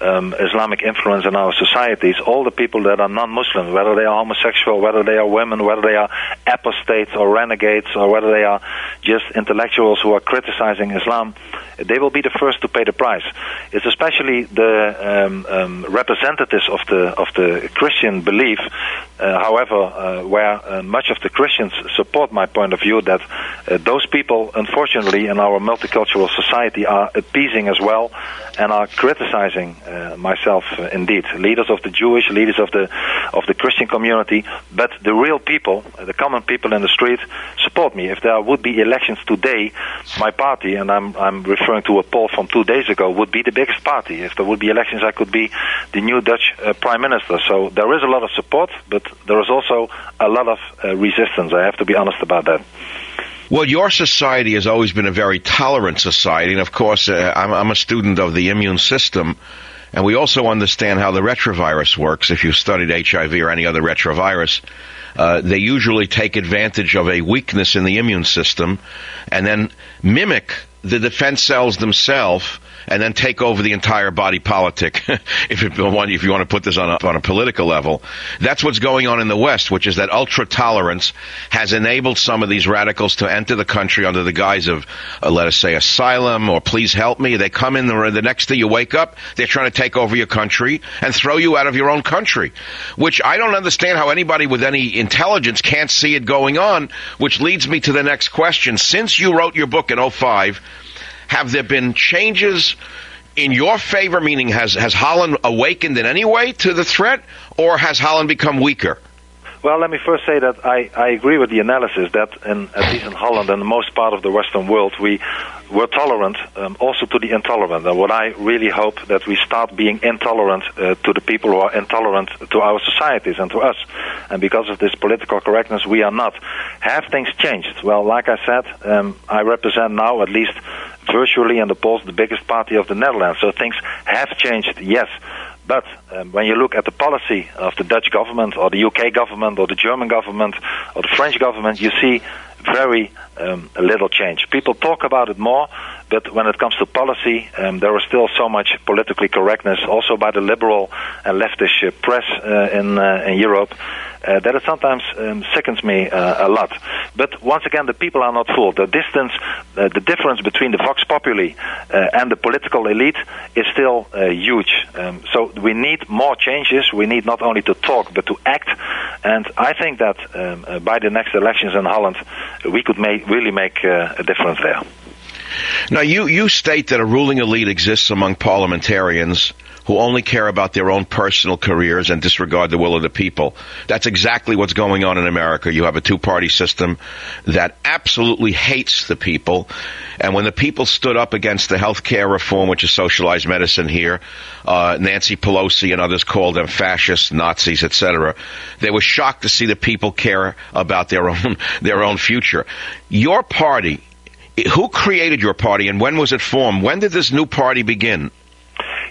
um, Islamic influence in our societies, all the people that are non-Muslim, whether they are homosexual, whether they are women, whether they are apostates or renegades, or whether they are just intellectuals who are criticizing Islam, they will be the first to pay the price. It's especially the um, um, representatives of the of the Christian belief, uh, however, uh, where uh, much of the Christians support my point of view that uh, those people, unfortunately, in our multicultural society, are appeasing as well and are criticizing uh, myself. Indeed, leaders of the Jewish, leaders of the of the Christian community, but the real people, the common people in the street, support me. If there would be elections today, my party, and I'm I'm referring to a poll from two days ago, would be the biggest party. If there would be elections, I could be the new Dutch uh, prime minister. So there is a lot of support, but there is also a lot of uh, resistance. I have to be honest about that. Well, your society has always been a very tolerant society, and of course, uh, I'm, I'm, a student of the immune system, and we also understand how the retrovirus works. If you've studied HIV or any other retrovirus, uh, they usually take advantage of a weakness in the immune system and then mimic the defense cells themselves and then take over the entire body politic. if, if you want to put this on a, on a political level, that's what's going on in the West, which is that ultra tolerance has enabled some of these radicals to enter the country under the guise of, uh, let us say, asylum or please help me. They come in the, the next day you wake up, they're trying to take over your country and throw you out of your own country, which I don't understand how anybody with any intelligence can't see it going on, which leads me to the next question. Since you wrote your book in 05, have there been changes in your favor? Meaning, has has Holland awakened in any way to the threat, or has Holland become weaker? Well, let me first say that I, I agree with the analysis that, in, at least in Holland and most part of the Western world, we were tolerant um, also to the intolerant. And what I really hope that we start being intolerant uh, to the people who are intolerant to our societies and to us. And because of this political correctness, we are not. Have things changed? Well, like I said, um, I represent now at least virtually in the polls the biggest party of the Netherlands. So things have changed, yes. But um, when you look at the policy of the Dutch government or the UK government or the German government or the French government, you see very um, little change. People talk about it more, but when it comes to policy, um, there is still so much politically correctness, also by the liberal and leftist uh, press uh, in uh, in Europe, uh, that it sometimes um, sickens me uh, a lot. But once again, the people are not fooled. The distance, uh, the difference between the vox populi and the political elite is still huge. Um, so we need more changes. We need not only to talk but to act. And I think that um, by the next elections in Holland, we could make, really make uh, a difference there. Now, you, you state that a ruling elite exists among parliamentarians who only care about their own personal careers and disregard the will of the people. That's exactly what's going on in America. You have a two party system that absolutely hates the people. And when the people stood up against the health care reform, which is socialized medicine here, uh, Nancy Pelosi and others called them fascists, Nazis, etc. They were shocked to see the people care about their own their own future. Your party Who created your party and when was it formed? When did this new party begin?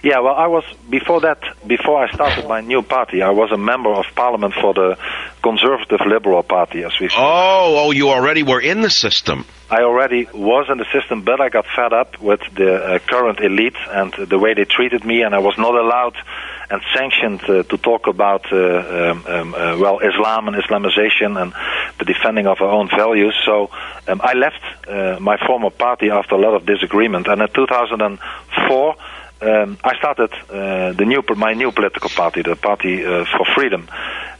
Yeah, well, I was before that. Before I started my new party, I was a member of parliament for the Conservative Liberal Party, as we. Say. Oh, oh, you already were in the system. I already was in the system, but I got fed up with the uh, current elite and the way they treated me, and I was not allowed and sanctioned uh, to talk about uh, um, um, uh, well Islam and Islamization and the defending of our own values. So um, I left uh, my former party after a lot of disagreement, and in 2004 um, I started uh, the new my new political party, the Party uh, for Freedom.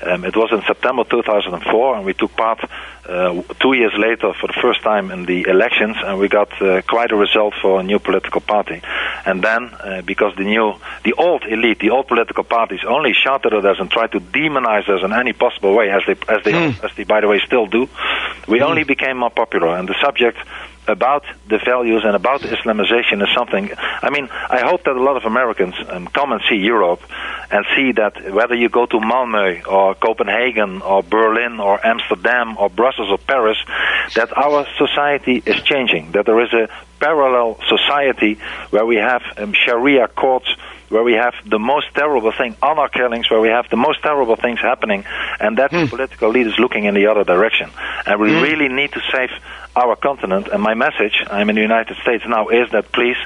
Um, it was in September 2004, and we took part uh, two years later for the first time in the elections, and we got uh, quite a result for a new political party. And then, uh, because the new, the old elite, the old political parties only shouted at us and tried to demonize us in any possible way, as they, as they, mm. as they, by the way, still do, we mm. only became more popular, and the subject about the values and about Islamization is something. I mean, I hope that a lot of Americans um, come and see Europe and see that whether you go to Malmö or Copenhagen or Berlin or Amsterdam or Brussels or Paris, that our society is changing. That there is a parallel society where we have um, Sharia courts where we have the most terrible thing, honor killings, where we have the most terrible things happening, and that mm. political leaders looking in the other direction. And we mm. really need to save our continent. And my message, I'm in the United States now, is that please,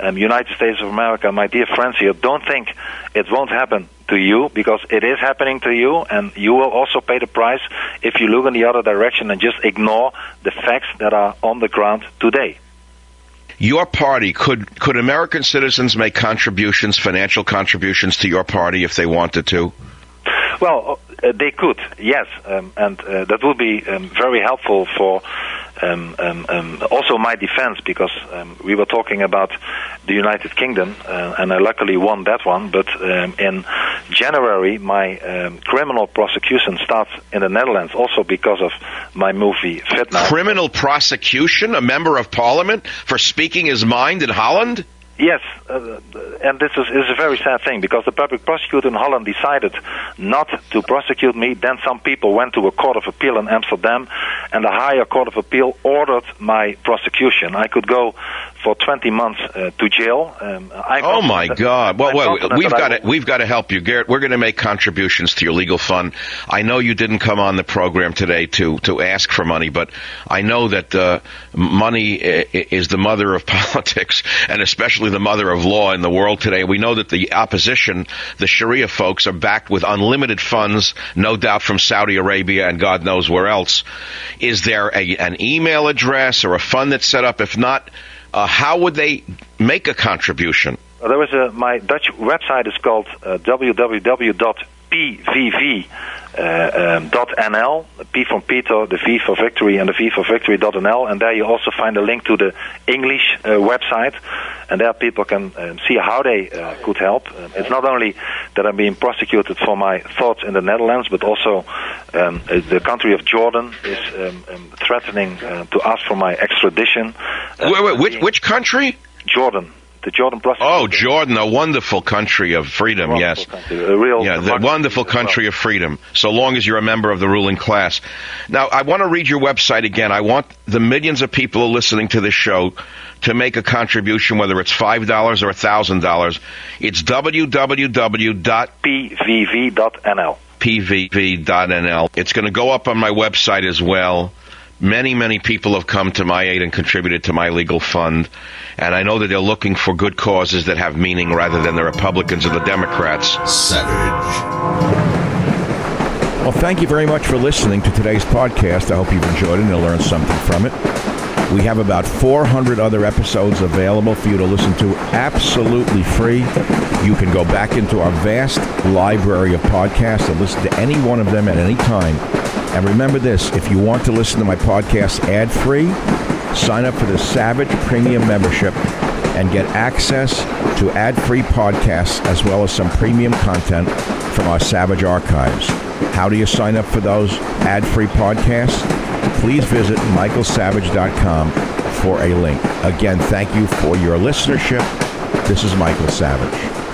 um, United States of America, my dear friends here, don't think it won't happen to you because it is happening to you and you will also pay the price if you look in the other direction and just ignore the facts that are on the ground today your party could could American citizens make contributions, financial contributions to your party if they wanted to? Well, uh, they could, yes, um, and uh, that would be um, very helpful for um, um, um, also my defense because we were talking about the United Kingdom uh, and I luckily won that one. But in January, my criminal prosecution starts in the Netherlands also because of my movie Fitna. Criminal prosecution? A member of parliament for speaking his mind in Holland? Yes, uh, and this is, is, a very sad thing because the public prosecutor in Holland decided not to prosecute me. Then some people went to a court of appeal in Amsterdam, and the higher court of appeal ordered my prosecution. I could go for 20 months uh, to jail. Um, oh my God! Well, well we've got to we've got to help you, Garrett. We're going to make contributions to your legal fund. I know you didn't come on the program today to to ask for money, but I know that uh, money is the mother of politics, and especially the mother of law in the world today. We know that the opposition, the Sharia folks, are backed with unlimited funds, no doubt from Saudi Arabia and God knows where else. Is there a, an email address or a fund that's set up? If not, uh, how would they make a contribution? There was a, my Dutch website is called uh, www.pvv uh, um, .nl, P from Peter, the V for Victory, and the V for Victory.nl, and there you also find a link to the English uh, website, and there people can um, see how they uh, could help. Um, it's not only that I'm being prosecuted for my thoughts in the Netherlands, but also um, uh, the country of Jordan is um, um, threatening uh, to ask for my extradition. wait, wait, which, which country? Jordan the Jordan Oh, Jordan, a wonderful country of freedom. yes, country, a real yeah, the wonderful country well. of freedom. So long as you're a member of the ruling class. Now, I want to read your website again. I want the millions of people listening to this show to make a contribution, whether it's five dollars or a thousand dollars. It's www.pvv.nl. pvv.nl. It's going to go up on my website as well. Many, many people have come to my aid and contributed to my legal fund. And I know that they're looking for good causes that have meaning rather than the Republicans or the Democrats. Savage. Well, thank you very much for listening to today's podcast. I hope you've enjoyed it and learned something from it. We have about 400 other episodes available for you to listen to absolutely free. You can go back into our vast library of podcasts and listen to any one of them at any time. And remember this if you want to listen to my podcast ad free, sign up for the Savage Premium membership and get access to ad free podcasts as well as some premium content from our Savage archives. How do you sign up for those ad free podcasts? Please visit michaelsavage.com for a link. Again, thank you for your listenership. This is Michael Savage.